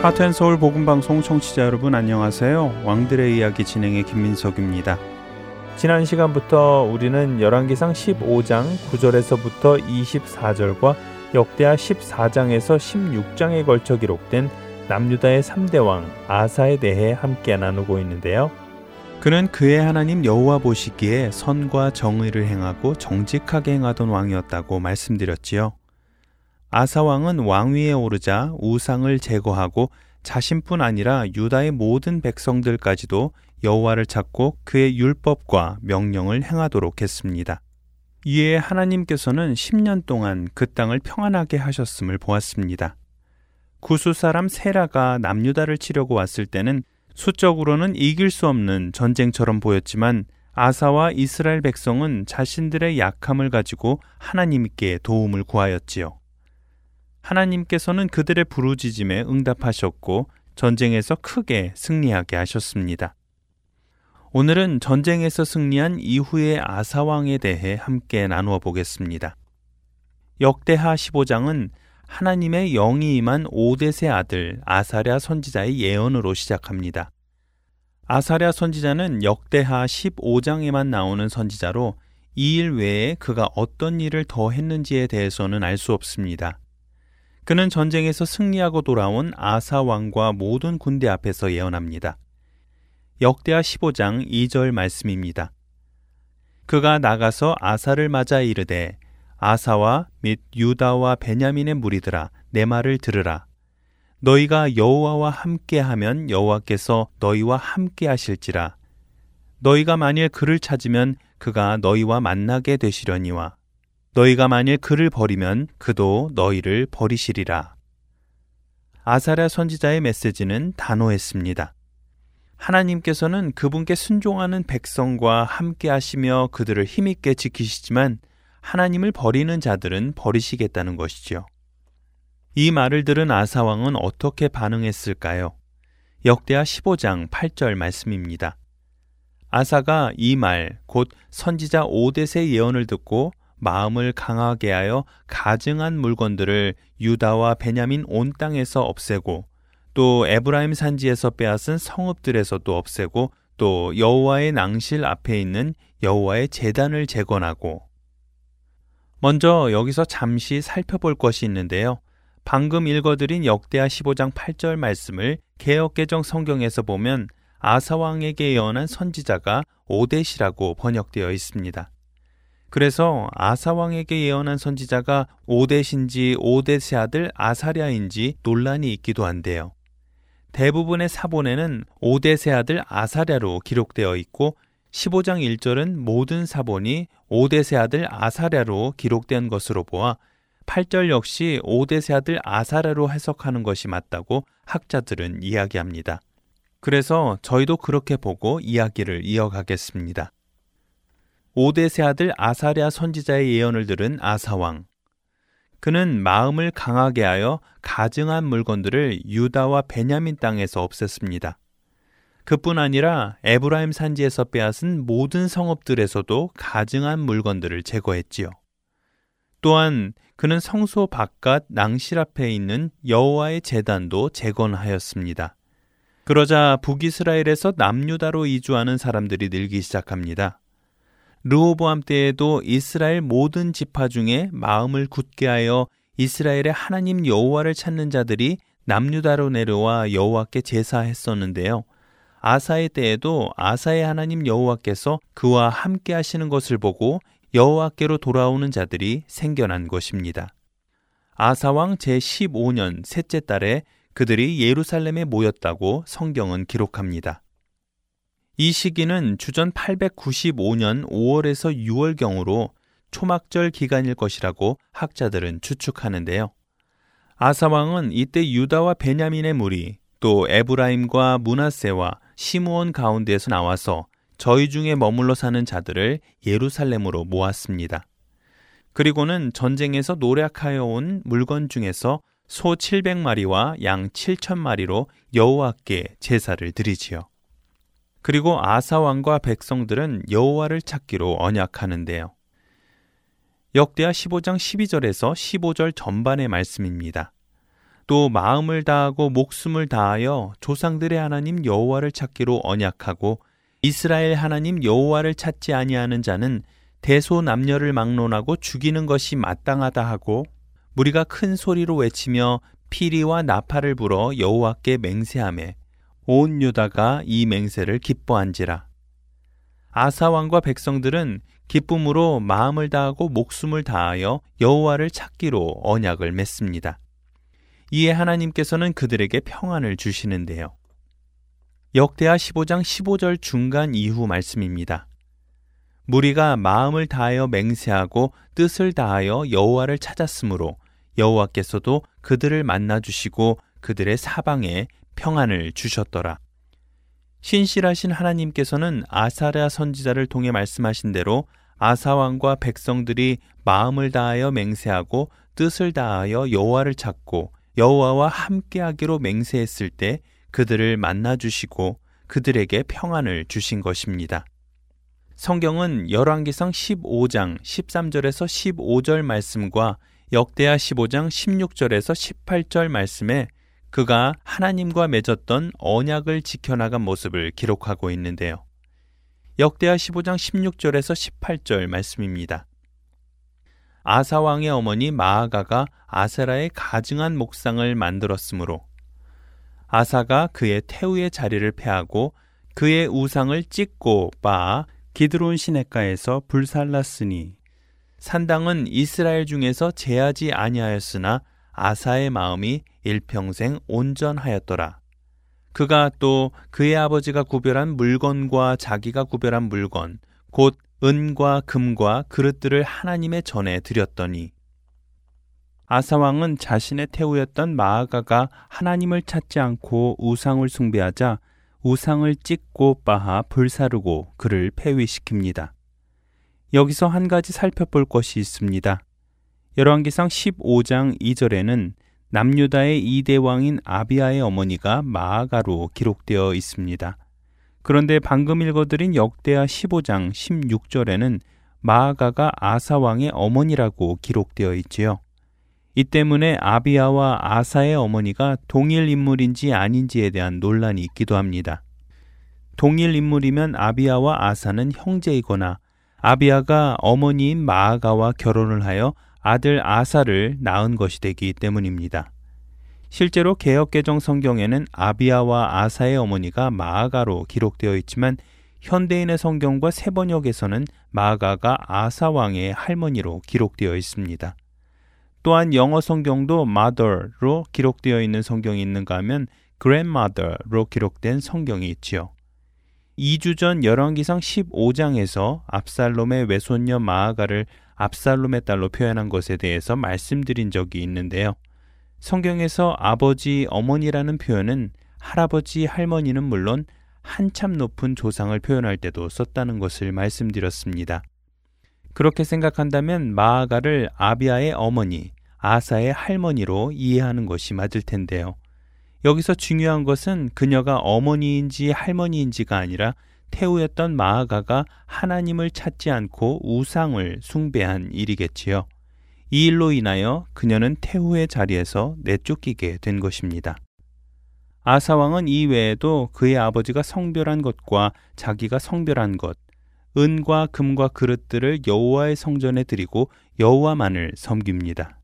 하트앤 서울 복음 방송 청취자 여러분 안녕하세요. 왕들의 이야기 진행의 김민석입니다. 지난 시간부터 우리는 열왕기상 15장 9절에서부터 24절과 역대하 14장에서 16장에 걸쳐 기록된 남유다의 3대 왕 아사에 대해 함께 나누고 있는데요. 그는 그의 하나님 여호와 보시기에 선과 정의를 행하고 정직하게 행하던 왕이었다고 말씀드렸지요. 아사 왕은 왕위에 오르자 우상을 제거하고 자신뿐 아니라 유다의 모든 백성들까지도 여호와를 찾고 그의 율법과 명령을 행하도록 했습니다. 이에 하나님께서는 10년 동안 그 땅을 평안하게 하셨음을 보았습니다. 구수 사람 세라가 남유다를 치려고 왔을 때는 수적으로는 이길 수 없는 전쟁처럼 보였지만 아사와 이스라엘 백성은 자신들의 약함을 가지고 하나님께 도움을 구하였지요. 하나님께서는 그들의 부르짖음에 응답하셨고 전쟁에서 크게 승리하게 하셨습니다. 오늘은 전쟁에서 승리한 이후의 아사왕에 대해 함께 나누어 보겠습니다. 역대하 15장은 하나님의 영이 임한 오데세 아들 아사랴 선지자의 예언으로 시작합니다. 아사랴 선지자는 역대하 15장에만 나오는 선지자로 이 일 외에 그가 어떤 일을 더 했는지에 대해서는 알 수 없습니다. 그는 전쟁에서 승리하고 돌아온 아사 왕과 모든 군대 앞에서 예언합니다. 역대하 15장 2절 말씀입니다. 그가 나가서 아사를 맞아 이르되 아사와 및 유다와 베냐민의 무리들아 내 말을 들으라 너희가 여호와와 함께하면 여호와께서 너희와 함께하실지라 너희가 만일 그를 찾으면 그가 너희와 만나게 되시려니와 너희가 만일 그를 버리면 그도 너희를 버리시리라. 아사랴 선지자의 메시지는 단호했습니다. 하나님께서는 그분께 순종하는 백성과 함께 하시며 그들을 힘있게 지키시지만 하나님을 버리는 자들은 버리시겠다는 것이지요. 이 말을 들은 아사왕은 어떻게 반응했을까요? 역대하 15장 8절 말씀입니다. 아사가 이 말, 곧 선지자 오데세 예언을 듣고 마음을 강하게 하여 가증한 물건들을 유다와 베냐민 온 땅에서 없애고 또 에브라임 산지에서 빼앗은 성읍들에서도 없애고 또 여호와의 낭실 앞에 있는 여호와의 제단을 재건하고 먼저 여기서 잠시 살펴볼 것이 있는데요. 방금 읽어드린 역대하 15장 8절 말씀을 개혁개정 성경에서 보면 아사왕에게 예언한 선지자가 오데시라고 번역되어 있습니다. 그래서 아사왕에게 예언한 선지자가 오데신지 오데세 아들 아사랴인지 논란이 있기도 한데요. 대부분의 사본에는 오데세 아들 아사랴로 기록되어 있고 15장 1절은 모든 사본이 오데세 아들 아사랴로 기록된 것으로 보아 8절 역시 오데세 아들 아사랴로 해석하는 것이 맞다고 학자들은 이야기합니다. 그래서 저희도 그렇게 보고 이야기를 이어가겠습니다. 오데세 아들 아사랴 선지자의 예언을 들은 아사왕. 그는 마음을 강하게 하여 가증한 물건들을 유다와 베냐민 땅에서 없앴습니다. 그뿐 아니라 에브라임 산지에서 빼앗은 모든 성읍들에서도 가증한 물건들을 제거했지요. 또한 그는 성소 바깥 낭실 앞에 있는 여호와의 제단도 재건하였습니다. 그러자 북이스라엘에서 남유다로 이주하는 사람들이 늘기 시작합니다. 르호보암 때에도 이스라엘 모든 지파 중에 마음을 굳게 하여 이스라엘의 하나님 여호와를 찾는 자들이 남유다로 내려와 여호와께 제사했었는데요. 아사의 때에도 아사의 하나님 여호와께서 그와 함께 하시는 것을 보고 여호와께로 돌아오는 자들이 생겨난 것입니다. 아사왕 제15년 셋째 달에 그들이 예루살렘에 모였다고 성경은 기록합니다. 이 시기는 주전 895년 5월에서 6월경으로 초막절 기간일 것이라고 학자들은 추측하는데요. 아사왕은 이때 유다와 베냐민의 무리, 또 에브라임과 문하세와 시므온 가운데에서 나와서 저희 중에 머물러 사는 자들을 예루살렘으로 모았습니다. 그리고는 전쟁에서 노력하여 온 물건 중에서 소 700마리와 양 7천마리로 여호와께 제사를 드리지요. 그리고 아사 왕과 백성들은 여호와를 찾기로 언약하는데요. 역대하 15장 12절에서 15절 전반의 말씀입니다. 또 마음을 다하고 목숨을 다하여 조상들의 하나님 여호와를 찾기로 언약하고 이스라엘 하나님 여호와를 찾지 아니하는 자는 대소 남녀를 막론하고 죽이는 것이 마땅하다 하고 무리가 큰 소리로 외치며 피리와 나팔을 불어 여호와께 맹세하매 온 유다가 이 맹세를 기뻐한지라 아사 왕과 백성들은 기쁨으로 마음을 다하고 목숨을 다하여 여호와를 찾기로 언약을 맺습니다. 이에 하나님께서는 그들에게 평안을 주시는데요. 역대하 15장 15절 중간 이후 말씀입니다. 무리가 마음을 다하여 맹세하고 뜻을 다하여 여호와를 찾았으므로 여호와께서도 그들을 만나 주시고 그들의 사방에 평안을 주셨더라. 신실하신 하나님께서는 아사랴 선지자를 통해 말씀하신 대로 아사왕과 백성들이 마음을 다하여 맹세하고 뜻을 다하여 여호와를 찾고 여호와와 함께하기로 맹세했을 때 그들을 만나 주시고 그들에게 평안을 주신 것입니다. 성경은 열왕기상 15장 13절에서 15절 말씀과 역대하 15장 16절에서 18절 말씀에 그가 하나님과 맺었던 언약을 지켜나간 모습을 기록하고 있는데요. 역대하 15장 16절에서 18절 말씀입니다. 아사 왕의 어머니 마아가가 아세라의 가증한 목상을 만들었으므로 아사가 그의 태우의 자리를 패하고 그의 우상을 찢고 빻아 기드론 시내가에서 불살랐으니 산당은 이스라엘 중에서 제하지 아니하였으나 아사의 마음이 일평생 온전하였더라. 그가 또 그의 아버지가 구별한 물건과 자기가 구별한 물건, 곧 은과 금과 그릇들을 하나님의 전에 드렸더니 아사왕은 자신의 태우였던 마아가가 하나님을 찾지 않고 우상을 숭배하자 우상을 찢고 빠하 불사르고 그를 폐위시킵니다. 여기서 한 가지 살펴볼 것이 있습니다. 열왕기상 15장 2절에는 남유다의 이대 왕인 아비아의 어머니가 마아가로 기록되어 있습니다. 그런데 방금 읽어드린 역대하 15장 16절에는 마아가가 아사 왕의 어머니라고 기록되어 있지요. 이 때문에 아비아와 아사의 어머니가 동일 인물인지 아닌지에 대한 논란이 있기도 합니다. 동일 인물이면 아비아와 아사는 형제이거나 아비아가 어머니인 마아가와 결혼을 하여 아들 아사를 낳은 것이 되기 때문입니다. 실제로 개혁개정 성경에는 아비아와 아사의 어머니가 마아가로 기록되어 있지만 현대인의 성경과 세번역에서는 마아가가 아사 왕의 할머니로 기록되어 있습니다. 또한 영어 성경도 mother로 기록되어 있는 성경이 있는가 하면 grandmother로 기록된 성경이 있지요. 2주 전 열왕기상 15장에서 압살롬의 외손녀 마아가를 압살롬의 딸로 표현한 것에 대해서 말씀드린 적이 있는데요. 성경에서 아버지, 어머니라는 표현은 할아버지, 할머니는 물론 한참 높은 조상을 표현할 때도 썼다는 것을 말씀드렸습니다. 그렇게 생각한다면 마아가를 아비아의 어머니, 아사의 할머니로 이해하는 것이 맞을 텐데요. 여기서 중요한 것은 그녀가 어머니인지 할머니인지가 아니라 태우였던 마아가가 하나님을 찾지 않고 우상을 숭배한 일이겠지요. 이 일로 인하여 그녀는 태후의 자리에서 내쫓기게 된 것입니다. 아사왕은 이 외에도 그의 아버지가 성별한 것과 자기가 성별한 것, 은과 금과 그릇들을 여호와의 성전에 드리고 여호와만을 섬깁니다.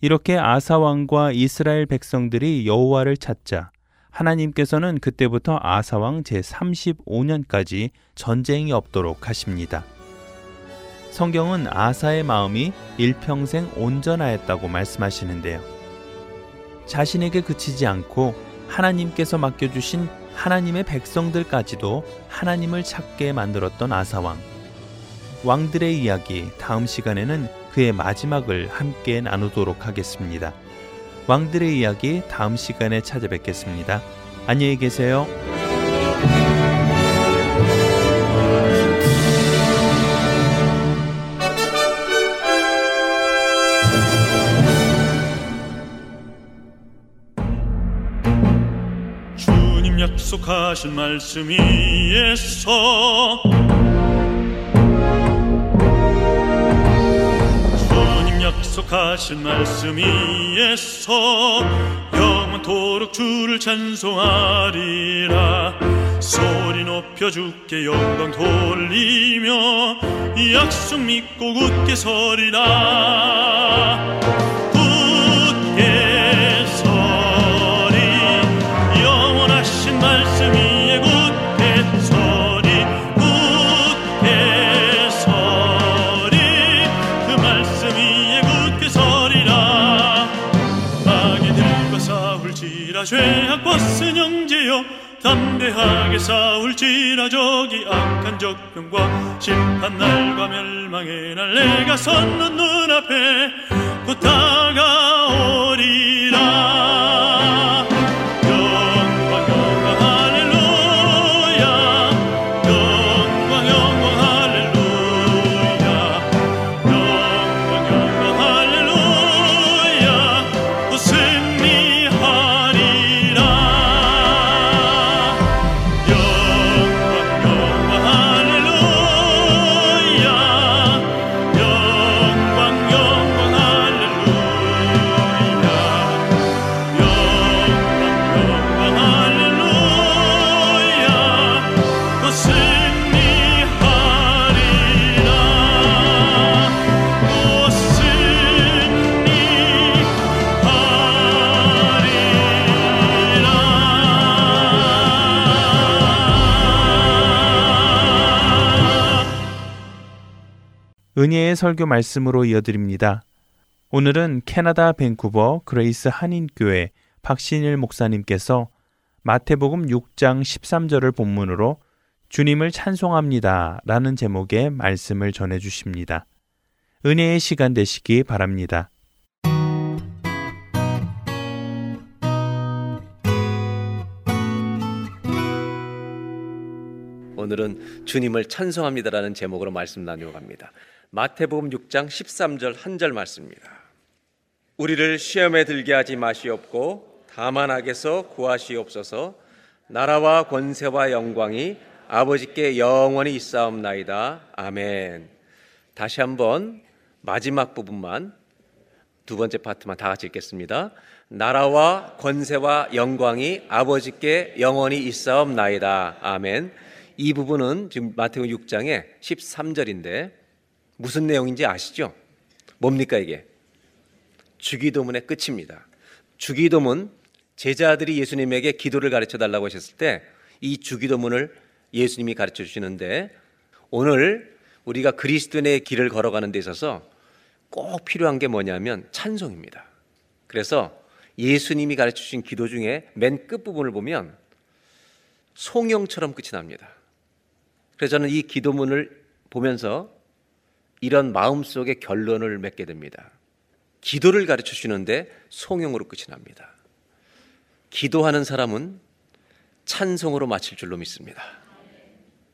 이렇게 아사 왕과 이스라엘 백성들이 여호와를 찾자 하나님께서는 그때부터 아사 왕 제 35년까지 전쟁이 없도록 하십니다. 성경은 아사의 마음이 일평생 온전하였다고 말씀하시는데요. 자신에게 그치지 않고 하나님께서 맡겨주신 하나님의 백성들까지도 하나님을 찾게 만들었던 아사왕. 왕들의 이야기 다음 시간에는 그의 마지막을 함께 나누도록 하겠습니다. 왕들의 이야기 다음 시간에 찾아뵙겠습니다. 안녕히 계세요. 약속하신 말씀 위에서 약속하신 말씀 위에서 영원토록 주를 찬송하리라. 소리 높여 주께 영광 돌리며 약속 믿고 굳게 서리라 담대하게 싸울지라 저기 악한 적병과 심판날과 멸망의 날 내가 섰는 눈앞에 곧 다가오리 은혜의 설교 말씀으로 이어드립니다. 오늘은 캐나다 밴쿠버 그레이스 한인교회 박신일 목사님께서 마태복음 6장 13절을 본문으로 주님을 찬송합니다 라는 제목의 말씀을 전해 주십니다. 은혜의 시간 되시기 바랍니다. 오늘은 주님을 찬송합니다라는 제목으로 말씀 나누어 갑니다. 마태복음 6장 13절 한 절 말씀입니다. 우리를 시험에 들게 하지 마시옵고 다만 악에서 구하시옵소서 나라와 권세와 영광이 아버지께 영원히 있사옵나이다. 아멘. 다시 한번 마지막 부분만 두 번째 파트만 다 같이 읽겠습니다. 나라와 권세와 영광이 아버지께 영원히 있사옵나이다. 아멘. 이 부분은 지금 마태복음 6장의 13절인데 무슨 내용인지 아시죠? 뭡니까 이게? 주기도문의 끝입니다. 주기도문 제자들이 예수님에게 기도를 가르쳐 달라고 하셨을 때 이 주기도문을 예수님이 가르쳐 주시는데 오늘 우리가 그리스도인의 길을 걸어가는 데 있어서 꼭 필요한 게 뭐냐면 찬송입니다. 그래서 예수님이 가르쳐 주신 기도 중에 맨 끝부분을 보면 송영처럼 끝이 납니다. 그래서 저는 이 기도문을 보면서 이런 마음속의 결론을 맺게 됩니다. 기도를 가르쳐 주는데 송영으로 끝이 납니다. 기도하는 사람은 찬송으로 마칠 줄로 믿습니다.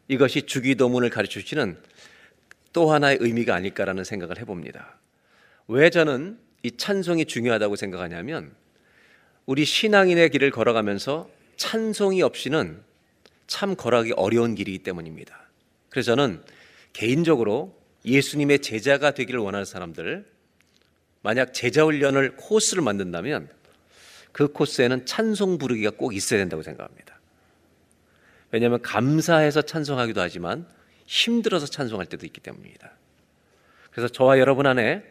이것이 주기도문을 가르쳐 주시는 또 하나의 의미가 아닐까라는 생각을 해봅니다. 왜 저는 이 찬송이 중요하다고 생각하냐면 우리 신앙인의 길을 걸어가면서 찬송이 없이는 참 걸어가기 어려운 길이기 때문입니다. 그래서 저는 개인적으로 예수님의 제자가 되기를 원하는 사람들, 만약 제자 훈련을 코스를 만든다면 그 코스에는 찬송 부르기가 꼭 있어야 된다고 생각합니다. 왜냐하면 감사해서 찬송하기도 하지만 힘들어서 찬송할 때도 있기 때문입니다. 그래서 저와 여러분 안에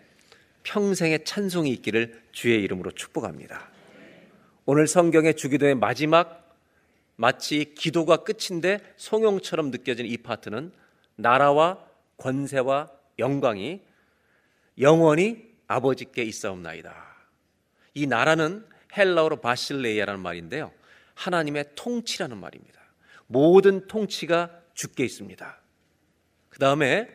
평생의 찬송이 있기를 주의 이름으로 축복합니다. 오늘 성경의 주기도의 마지막 마치 기도가 끝인데 송용처럼 느껴지는 이 파트는 나라와 권세와 영광이 영원히 아버지께 있사옵나이다. 이 나라는 헬라어로 바실레이아라는 말인데요. 하나님의 통치라는 말입니다. 모든 통치가 주께 있습니다. 그 다음에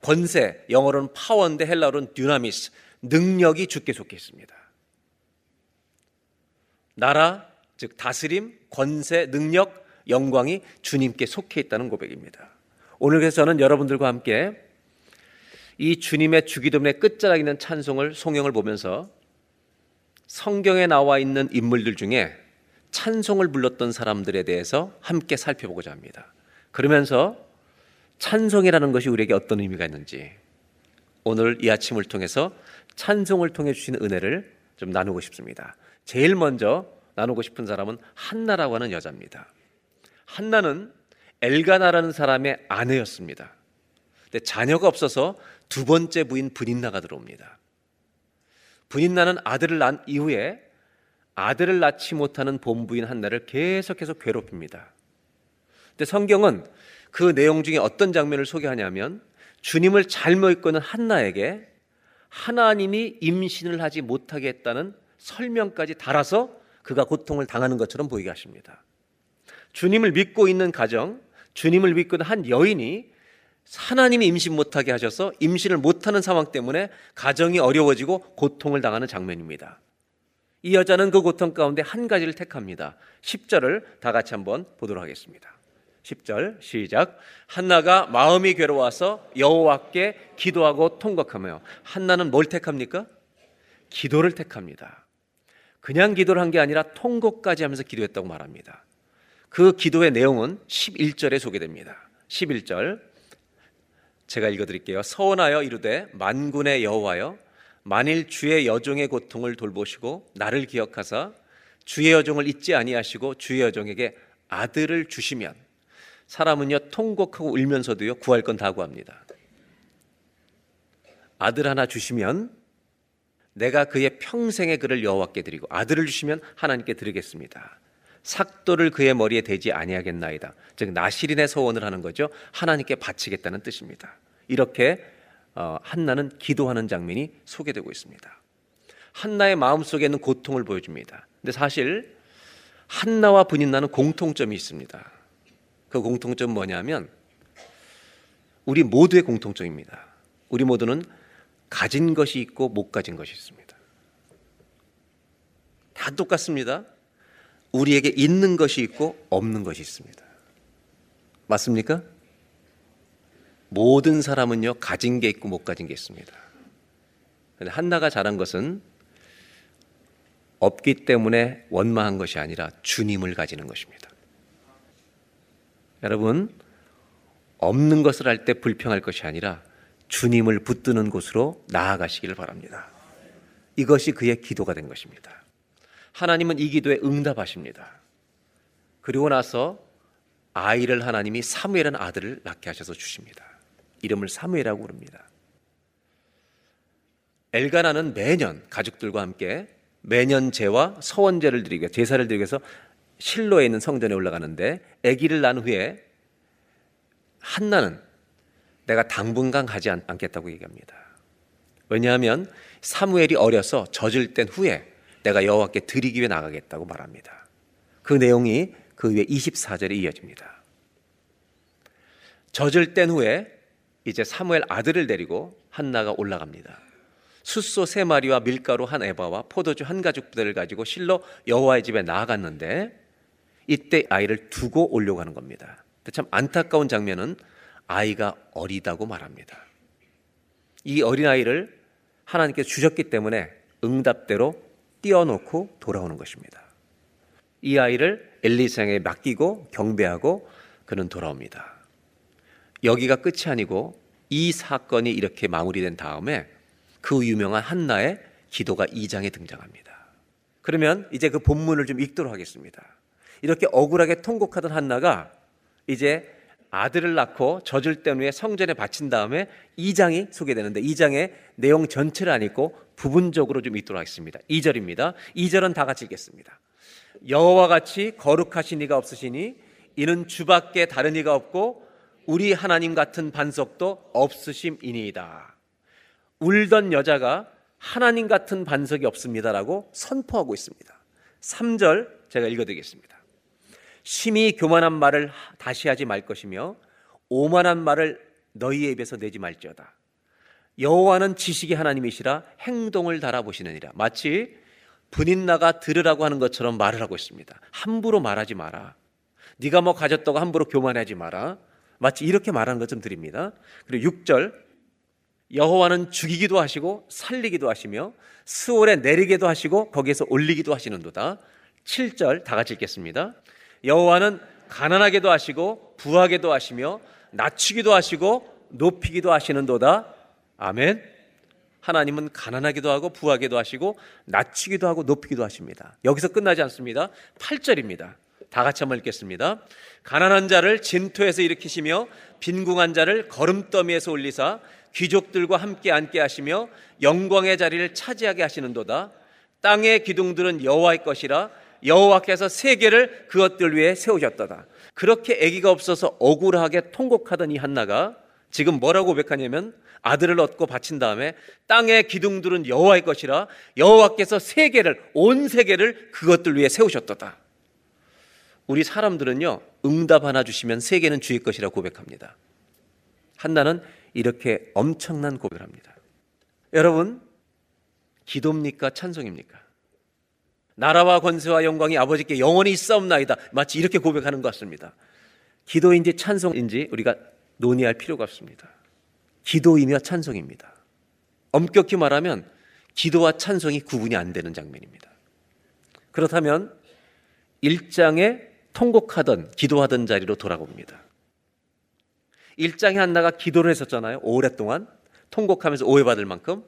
권세, 영어로는 파워인데 헬라로는 듀나미스, 능력이 주께 속해 있습니다. 나라, 즉 다스림, 권세, 능력, 영광이 주님께 속해 있다는 고백입니다. 오늘 그래서 저는 여러분들과 함께 이 주님의 주기도문의 끝자락 있는 찬송을 송영을 보면서 성경에 나와 있는 인물들 중에 찬송을 불렀던 사람들에 대해서 함께 살펴보고자 합니다. 그러면서 찬송이라는 것이 우리에게 어떤 의미가 있는지 오늘 이 아침을 통해서 찬송을 통해 주신 은혜를 좀 나누고 싶습니다. 제일 먼저 나누고 싶은 사람은 한나라고 하는 여자입니다. 한나는 엘가나라는 사람의 아내였습니다. 근데 자녀가 없어서 두 번째 부인 분인나가 들어옵니다. 분인나는 아들을 낳은 이후에 아들을 낳지 못하는 본부인 한나를 계속해서 괴롭힙니다. 근데 성경은 그 내용 중에 어떤 장면을 소개하냐면 주님을 잘못 이끄는 한나에게 하나님이 임신을 하지 못하게 했다는 설명까지 달아서 그가 고통을 당하는 것처럼 보이게 하십니다. 주님을 믿고 있는 가정, 주님을 믿고 한 여인이 하나님이 임신 못하게 하셔서 임신을 못하는 상황 때문에 가정이 어려워지고 고통을 당하는 장면입니다. 이 여자는 그 고통 가운데 한 가지를 택합니다. 10절을 다 같이 한번 보도록 하겠습니다. 10절 시작. 한나가 마음이 괴로워서 여호와께 기도하고 통곡하며 한나는 뭘 택합니까? 기도를 택합니다. 그냥 기도를 한 게 아니라 통곡까지 하면서 기도했다고 말합니다. 그 기도의 내용은 11절에 소개됩니다. 11절 제가 읽어 드릴게요. 서원하여 이르되 만군의 여호와여 만일 주의 여종의 고통을 돌보시고 나를 기억하사 주의 여종을 잊지 아니하시고 주의 여종에게 아들을 주시면 사람은요 통곡하고 울면서도요 구할 건 다 구합니다. 아들 하나 주시면 내가 그의 평생의 그를 여호와께 드리고 아들을 주시면 하나님께 드리겠습니다. 삭도를 그의 머리에 대지 아니하겠나이다. 즉 나시린의 소원을 하는 거죠. 하나님께 바치겠다는 뜻입니다. 이렇게 어, 한나는 기도하는 장면이 소개되고 있습니다. 한나의 마음속에 있는 고통을 보여줍니다. 근데 사실 한나와 분인나는 공통점이 있습니다. 그 공통점은 뭐냐면 우리 모두의 공통점입니다. 우리 모두는 가진 것이 있고 못 가진 것이 있습니다. 다 똑같습니다. 우리에게 있는 것이 있고 없는 것이 있습니다. 맞습니까? 모든 사람은요, 가진 게 있고 못 가진 게 있습니다. 근데 한나가 잘한 것은 없기 때문에 원망한 것이 아니라 주님을 가지는 것입니다. 여러분, 없는 것을 할 때 불평할 것이 아니라 주님을 붙드는 곳으로 나아가시기를 바랍니다. 이것이 그의 기도가 된 것입니다. 하나님은 이 기도에 응답하십니다. 그리고 나서 아이를 하나님이 사무엘은 아들을 낳게 하셔서 주십니다. 이름을 사무엘이라고 부릅니다. 엘가나는 매년 가족들과 함께 매년 제와 서원제를 드리고 제사를 드리기 위해서 실로에 있는 성전에 올라가는데 아기를 낳은 후에 한나는 내가 당분간 가지 않 겠다고 얘기합니다. 왜냐하면 사무엘이 어려서 젖을 땐 후에 내가 여호와께 드리기 위해 나가겠다고 말합니다. 그 내용이 그 위에 24절에 이어집니다. 젖을 땐 후에 이제 사무엘 아들을 데리고 한나가 올라갑니다. 숫소 세 마리와 밀가루 한 에바와 포도주 한 가죽 부대를 가지고 실로 여호와의 집에 나아갔는데 이때 아이를 두고 오려고 하는 겁니다. 참 안타까운 장면은 아이가 어리다고 말합니다. 이 어린 아이를 하나님께 주셨기 때문에 응답대로 띄워놓고 돌아오는 것입니다. 이 아이를 엘리상에 맡기고 경배하고 그는 돌아옵니다. 여기가 끝이 아니고 이 사건이 이렇게 마무리된 다음에 그 유명한 한나의 기도가 2장에 등장합니다. 그러면 이제 그 본문을 좀 읽도록 하겠습니다. 이렇게 억울하게 통곡하던 한나가 이제 아들을 낳고 젖을 때 후에 성전에 바친 다음에 2장이 소개되는데 2장의 내용 전체를 안 읽고 부분적으로 좀 읽도록 하겠습니다. 2절입니다. 2절은 다 같이 읽겠습니다. 여호와 같이 거룩하신 이가 없으시니 이는 주밖에 다른 이가 없고 우리 하나님 같은 반석도 없으심이니이다. 울던 여자가 하나님 같은 반석이 없습니다라고 선포하고 있습니다. 3절 제가 읽어드리겠습니다. 심히 교만한 말을 다시 하지 말 것이며 오만한 말을 너희의 입에서 내지 말지어다. 여호와는 지식의 하나님이시라 행동을 달아보시느니라. 마치 분인 나가 들으라고 하는 것처럼 말을 하고 있습니다. 함부로 말하지 마라. 네가 뭐 가졌다고 함부로 교만하지 마라. 마치 이렇게 말하는 것좀 드립니다. 그리고 6절 여호와는 죽이기도 하시고 살리기도 하시며 스올에 내리기도 하시고 거기에서 올리기도 하시는도다. 7절 다 같이 읽겠습니다. 여호와는 가난하게도 하시고 부하게도 하시며 낮추기도 하시고 높이기도 하시는도다. 아멘. 하나님은 가난하기도 하고 부하기도 하시고 낮추기도 하고 높이기도 하십니다. 여기서 끝나지 않습니다. 8절입니다. 다 같이 한번 읽겠습니다. 가난한 자를 진토에서 일으키시며 빈궁한 자를 거름더미에서 올리사 귀족들과 함께 앉게 하시며 영광의 자리를 차지하게 하시는도다. 땅의 기둥들은 여호와의 것이라 여호와께서 세계를 그것들 위해 세우셨도다. 그렇게 아기가 없어서 억울하게 통곡하던 이 한나가 지금 뭐라고 고백하냐면 아들을 얻고 바친 다음에 땅의 기둥들은 여호와의 것이라 여호와께서 세계를 온 세계를 그것들 위해 세우셨도다. 우리 사람들은요 응답 하나 주시면 세계는 주의 것이라 고백합니다. 한나는 이렇게 엄청난 고백을 합니다. 여러분 기도입니까 찬송입니까? 나라와 권세와 영광이 아버지께 영원히 있사옵나이다. 마치 이렇게 고백하는 것 같습니다. 기도인지 찬송인지 우리가 논의할 필요가 없습니다. 기도이며 찬송입니다. 엄격히 말하면 기도와 찬송이 구분이 안 되는 장면입니다. 그렇다면 1장에 통곡하던 기도하던 자리로 돌아옵니다. 1장에 한나가 기도를 했었잖아요. 오랫동안 통곡하면서 오해받을 만큼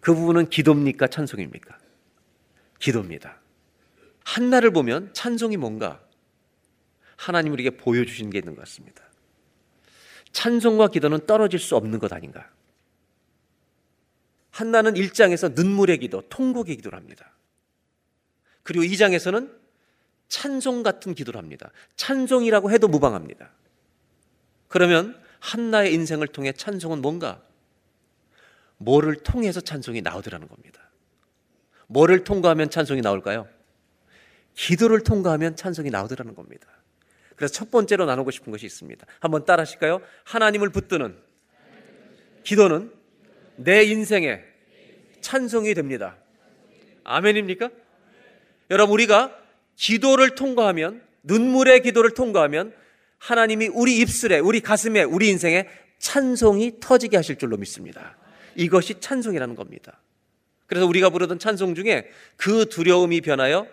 그 부분은 기도입니까 찬송입니까? 기도입니다. 한나를 보면 찬송이 뭔가 하나님 우리에게 보여주신 게 있는 것 같습니다. 찬송과 기도는 떨어질 수 없는 것 아닌가? 한나는 1장에서 눈물의 기도, 통곡의 기도를 합니다. 그리고 2장에서는 찬송 같은 기도를 합니다. 찬송이라고 해도 무방합니다. 그러면 한나의 인생을 통해 찬송은 뭔가? 뭐를 통해서 찬송이 나오더라는 겁니다. 뭐를 통과하면 찬송이 나올까요? 기도를 통과하면 찬송이 나오더라는 겁니다. 그래서 첫 번째로 나누고 싶은 것이 있습니다. 한번 따라 하실까요? 하나님을 붙드는 기도는 내 인생의 찬송이 됩니다. 아멘입니까? 여러분, 우리가 기도를 통과하면, 눈물의 기도를 통과하면 하나님이 우리 입술에, 우리 가슴에, 우리 인생에 찬송이 터지게 하실 줄로 믿습니다. 이것이 찬송이라는 겁니다. 그래서 우리가 부르던 찬송 중에 그 두려움이 변하여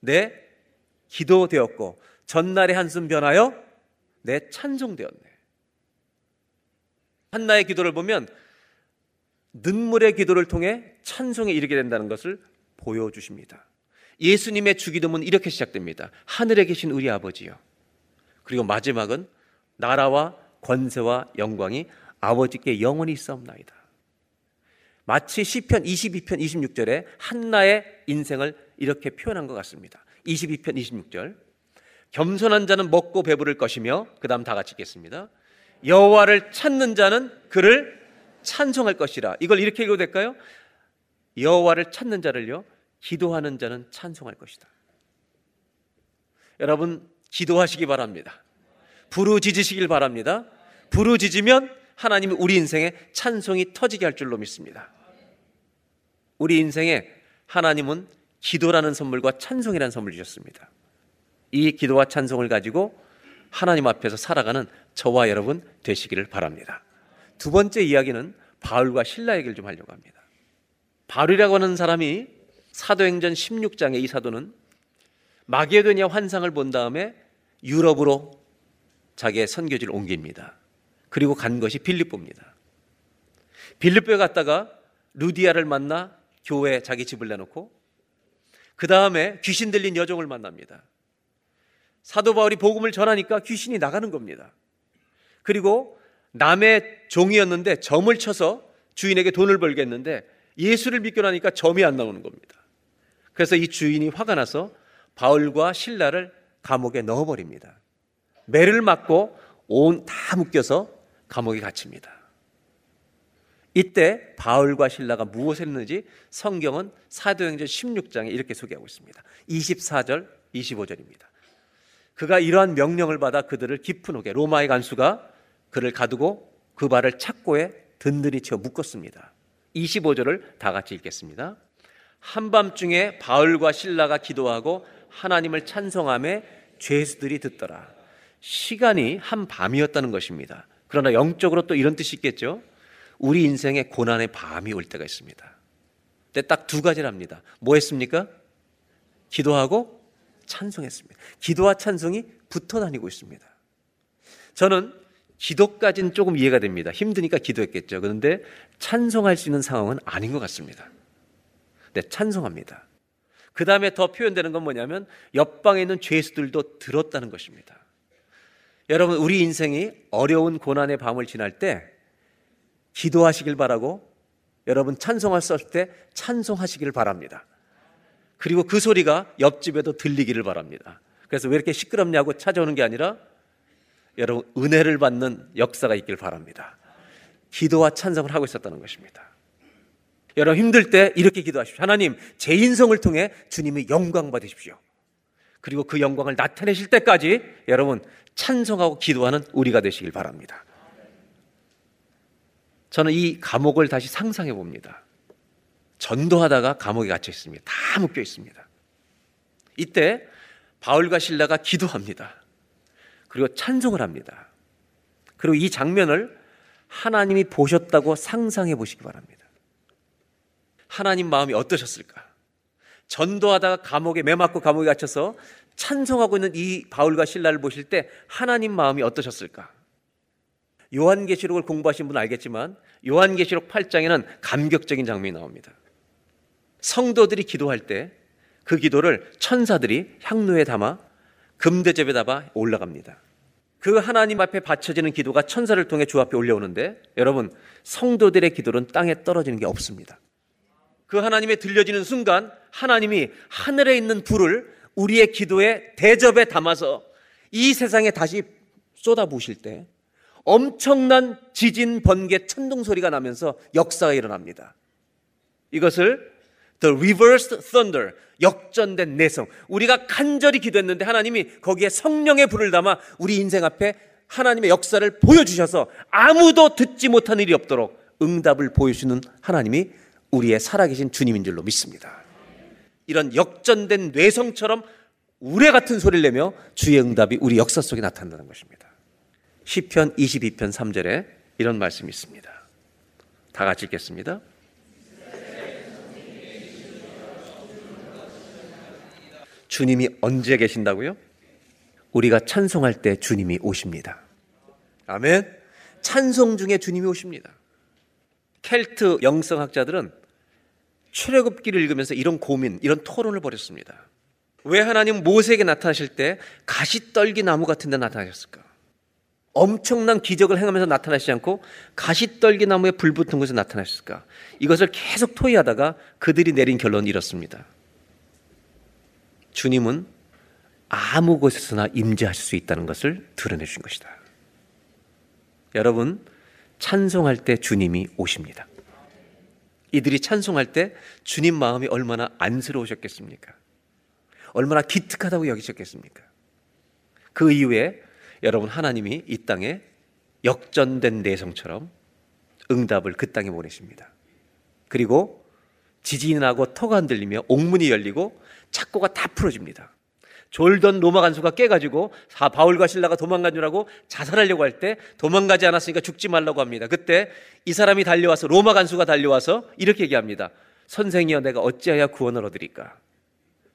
내 기도 되었고 전날의 한숨 변하여 내 찬송 되었네. 한나의 기도를 보면 눈물의 기도를 통해 찬송에 이르게 된다는 것을 보여주십니다. 예수님의 주기도문 이렇게 시작됩니다. 하늘에 계신 우리 아버지요. 그리고 마지막은 나라와 권세와 영광이 아버지께 영원히 있사옵나이다. 마치 시편 22편 26절에 한나의 인생을 이렇게 표현한 것 같습니다. 22편 26절. 겸손한 자는 먹고 배부를 것이며 그다음 다 같이 읽겠습니다. 여호와를 찾는 자는 그를 찬송할 것이라. 이걸 이렇게 읽어도 될까요? 여호와를 찾는 자를요. 기도하는 자는 찬송할 것이다. 여러분 기도하시기 바랍니다. 부르짖으시길 바랍니다. 부르짖으면 하나님이 우리 인생에 찬송이 터지게 할 줄로 믿습니다. 우리 인생에 하나님은 기도라는 선물과 찬송이라는 선물을 주셨습니다. 이 기도와 찬송을 가지고 하나님 앞에서 살아가는 저와 여러분 되시기를 바랍니다. 두 번째 이야기는 바울과 신라 얘기를 좀 하려고 합니다. 바울이라고 하는 사람이 사도행전 16장의 이 사도는 마게도냐 환상을 본 다음에 유럽으로 자기의 선교지를 옮깁니다. 그리고 간 것이 빌립보입니다. 빌립보에 갔다가 루디아를 만나 교회에 자기 집을 내놓고 그 다음에 귀신 들린 여종을 만납니다. 사도 바울이 복음을 전하니까 귀신이 나가는 겁니다. 그리고 남의 종이었는데 점을 쳐서 주인에게 돈을 벌겠는데 예수를 믿고 나니까 점이 안 나오는 겁니다. 그래서 이 주인이 화가 나서 바울과 신라를 감옥에 넣어버립니다. 매를 맞고 온 다 묶여서 감옥에 갇힙니다. 이때 바울과 신라가 무엇을 했는지 성경은 사도행전 16장에 이렇게 소개하고 있습니다. 24절, 25절입니다. 그가 이러한 명령을 받아 그들을 깊은 옥에 로마의 간수가 그를 가두고 그 발을 착고에 든든히 채워 묶었습니다. 25절을 다 같이 읽겠습니다. 한밤중에 바울과 신라가 기도하고 하나님을 찬송함에 죄수들이 듣더라. 시간이 한밤이었다는 것입니다. 그러나 영적으로 또 이런 뜻이 있겠죠. 우리 인생에 고난의 밤이 올 때가 있습니다. 근데 딱 두 가지랍니다. 뭐 했습니까? 기도하고 찬송했습니다. 기도와 찬송이 붙어 다니고 있습니다. 저는 기도까지는 조금 이해가 됩니다. 힘드니까 기도했겠죠. 그런데 찬송할 수 있는 상황은 아닌 것 같습니다. 네, 찬송합니다. 그 다음에 더 표현되는 건 뭐냐면 옆방에 있는 죄수들도 들었다는 것입니다. 여러분, 우리 인생이 어려운 고난의 밤을 지날 때 기도하시길 바라고 여러분 없을 때 찬송하시기를 바랍니다. 그리고 그 소리가 옆집에도 들리기를 바랍니다. 그래서 왜 이렇게 시끄럽냐고 찾아오는 게 아니라 여러분 은혜를 받는 역사가 있길 바랍니다. 기도와 찬송을 하고 있었다는 것입니다. 여러분 힘들 때 이렇게 기도하십시오. 하나님, 제 인성을 통해 주님의 영광 받으십시오. 그리고 그 영광을 나타내실 때까지 여러분 찬송하고 기도하는 우리가 되시길 바랍니다. 저는 이 감옥을 다시 상상해 봅니다. 전도하다가 감옥에 갇혀 있습니다. 다 묶여 있습니다. 이때 바울과 신라가 기도합니다. 그리고 찬송을 합니다. 그리고 이 장면을 하나님이 보셨다고 상상해 보시기 바랍니다. 하나님 마음이 어떠셨을까? 전도하다가 감옥에 매맞고 감옥에 갇혀서 찬송하고 있는 이 바울과 신라를 보실 때 하나님 마음이 어떠셨을까? 요한계시록을 공부하신 분은 알겠지만 요한계시록 8장에는 감격적인 장면이 나옵니다. 성도들이 기도할 때 그 기도를 천사들이 향로에 담아 금대접에 담아 올라갑니다. 그 하나님 앞에 바쳐지는 기도가 천사를 통해 주 앞에 올려오는데 여러분 성도들의 기도는 땅에 떨어지는 게 없습니다. 그 하나님의 들려지는 순간 하나님이 하늘에 있는 불을 우리의 기도에 대접에 담아서 이 세상에 다시 쏟아부으실 때 엄청난 지진, 번개, 천둥 소리가 나면서 역사가 일어납니다. 이것을 the reversed thunder, 역전된 내성. 우리가 간절히 기도했는데 하나님이 거기에 성령의 불을 담아 우리 인생 앞에 하나님의 역사를 보여주셔서 아무도 듣지 못한 일이 없도록 응답을 보여주는 하나님이 우리의 살아계신 주님인 줄로 믿습니다. 이런 역전된 뇌성처럼 우레 같은 소리를 내며 주의 응답이 우리 역사 속에 나타난다는 것입니다. 시편 22편 3절에 이런 말씀이 있습니다. 다 같이 읽겠습니다. 주님이 언제 계신다고요? 우리가 찬송할 때 주님이 오십니다. 아멘. 찬송 중에 주님이 오십니다. 켈트 영성학자들은 출애굽기를 읽으면서 이런 고민, 이런 토론을 벌였습니다. 왜 하나님 모세에게 나타나실 때 가시떨기 나무 같은 데 나타나셨을까? 엄청난 기적을 행하면서 나타나시지 않고 가시떨기 나무에 불 붙은 곳에 나타나셨을까? 이것을 계속 토의하다가 그들이 내린 결론이 이렇습니다. 주님은 아무 곳에서나 임재하실 수 있다는 것을 드러내 주신 것이다. 여러분, 찬송할 때 주님이 오십니다. 이들이 찬송할 때 주님 마음이 얼마나 안쓰러우셨겠습니까? 얼마나 기특하다고 여기셨겠습니까? 그 이후에 여러분 하나님이 이 땅에 역전된 내성처럼 응답을 그 땅에 보내십니다. 그리고 지진이 나고 터가 흔들리며 옥문이 열리고 착고가 다 풀어집니다. 졸던 로마 간수가 깨가지고 바울과 신라가 도망간 줄 알고 자살하려고 할 때 도망가지 않았으니까 죽지 말라고 합니다. 그때 이 사람이 달려와서 로마 간수가 달려와서 이렇게 얘기합니다. 선생이여 내가 어찌하여 구원을 얻으리까?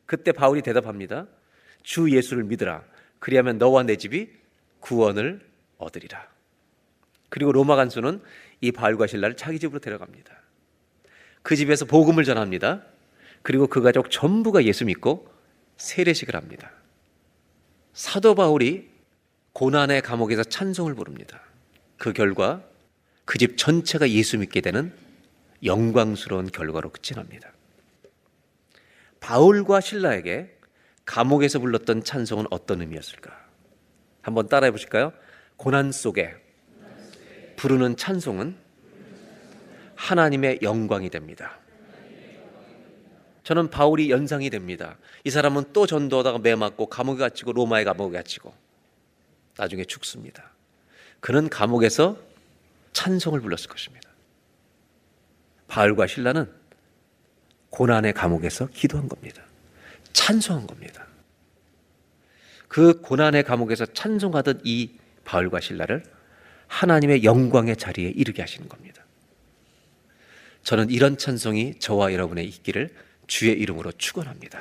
그때 바울이 대답합니다. 주 예수를 믿으라. 그리하면 너와 내 집이 구원을 얻으리라. 그리고 로마 간수는 이 바울과 신라를 자기 집으로 데려갑니다. 그 집에서 복음을 전합니다. 그리고 그 가족 전부가 예수 믿고 세례식을 합니다. 사도 바울이 고난의 감옥에서 찬송을 부릅니다. 그 결과 그 집 전체가 예수 믿게 되는 영광스러운 결과로 끝이 납니다. 바울과 신라에게 감옥에서 불렀던 찬송은 어떤 의미였을까? 한번 따라해 보실까요? 고난 속에 부르는 찬송은 하나님의 영광이 됩니다. 저는 바울이 연상이 됩니다. 이 사람은 또 전도하다가 매 맞고 감옥에 갇히고 로마에 감옥에 갇히고 나중에 죽습니다. 그는 감옥에서 찬송을 불렀을 것입니다. 바울과 신라는 고난의 감옥에서 기도한 겁니다. 찬송한 겁니다. 그 고난의 감옥에서 찬송하던 이 바울과 신라를 하나님의 영광의 자리에 이르게 하시는 겁니다. 저는 이런 찬송이 저와 여러분의 있기를 주의 이름으로 축원합니다.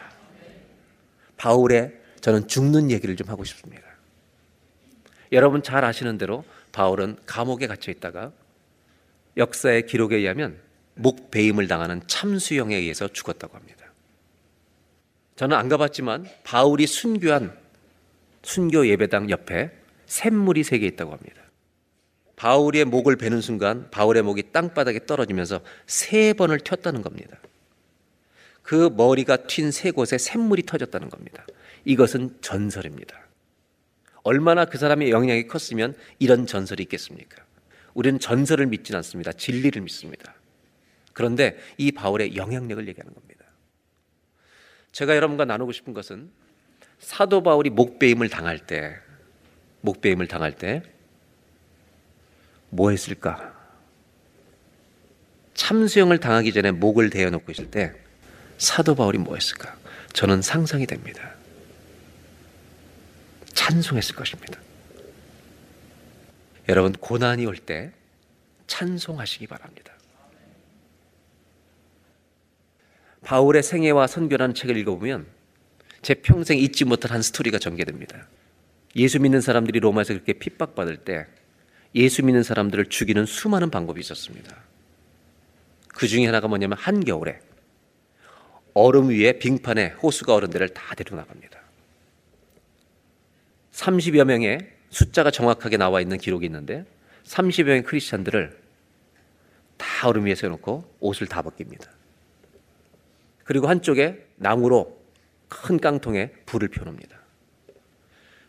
바울의 저는 죽는 얘기를 좀 하고 싶습니다. 여러분 잘 아시는 대로 바울은 감옥에 갇혀 있다가 역사의 기록에 의하면 목 베임을 당하는 참수형에 의해서 죽었다고 합니다. 저는 안 가봤지만 바울이 순교한 순교 예배당 옆에 샘물이 세 개 있다고 합니다. 바울의 목을 베는 순간 바울의 목이 땅바닥에 떨어지면서 세 번을 튀었다는 겁니다. 그 머리가 튄 세 곳에 샘물이 터졌다는 겁니다. 이것은 전설입니다. 얼마나 그 사람의 영향이 컸으면 이런 전설이 있겠습니까? 우리는 전설을 믿진 않습니다. 진리를 믿습니다. 그런데 이 바울의 영향력을 얘기하는 겁니다. 제가 여러분과 나누고 싶은 것은 사도 바울이 목베임을 당할 때, 목베임을 당할 때, 뭐 했을까? 참수형을 당하기 전에 목을 대어놓고 있을 때, 사도 바울이 뭐 했을까? 저는 상상이 됩니다. 찬송했을 것입니다. 여러분, 고난이 올 때 찬송하시기 바랍니다. 바울의 생애와 선교라는 책을 읽어보면 제 평생 잊지 못할 한 스토리가 전개됩니다. 예수 믿는 사람들이 로마에서 그렇게 핍박받을 때 예수 믿는 사람들을 죽이는 수많은 방법이 있었습니다. 그 중에 하나가 뭐냐면 한겨울에 얼음 위에 빙판에 호수가 어른들을 다 데리고 나갑니다. 30여 명의 숫자가 정확하게 나와 있는 기록이 있는데 30여 명의 크리스찬들을 다 얼음 위에 세워놓고 옷을 다 벗깁니다. 그리고 한쪽에 나무로 큰 깡통에 불을 펴놓습니다.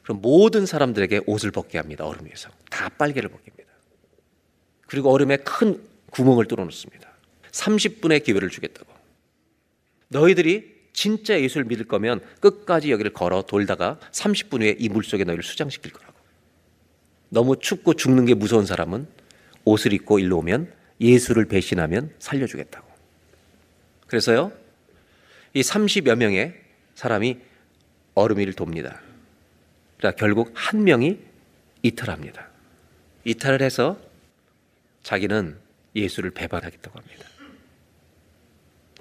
그럼 모든 사람들에게 옷을 벗게 합니다. 얼음 위에서. 다 빨개를 벗깁니다. 그리고 얼음에 큰 구멍을 뚫어 놓습니다. 30분의 기회를 주겠다고. 너희들이 진짜 예수를 믿을 거면 끝까지 여기를 걸어 돌다가 30분 후에 이 물속에 너희를 수장시킬 거라고. 너무 춥고 죽는 게 무서운 사람은 옷을 입고 일로 오면 예수를 배신하면 살려주겠다고. 그래서요, 이 30여 명의 사람이 얼음 위를 돕니다. 그러니까 결국 한 명이 이탈합니다. 이탈을 해서 자기는 예수를 배반하겠다고 합니다.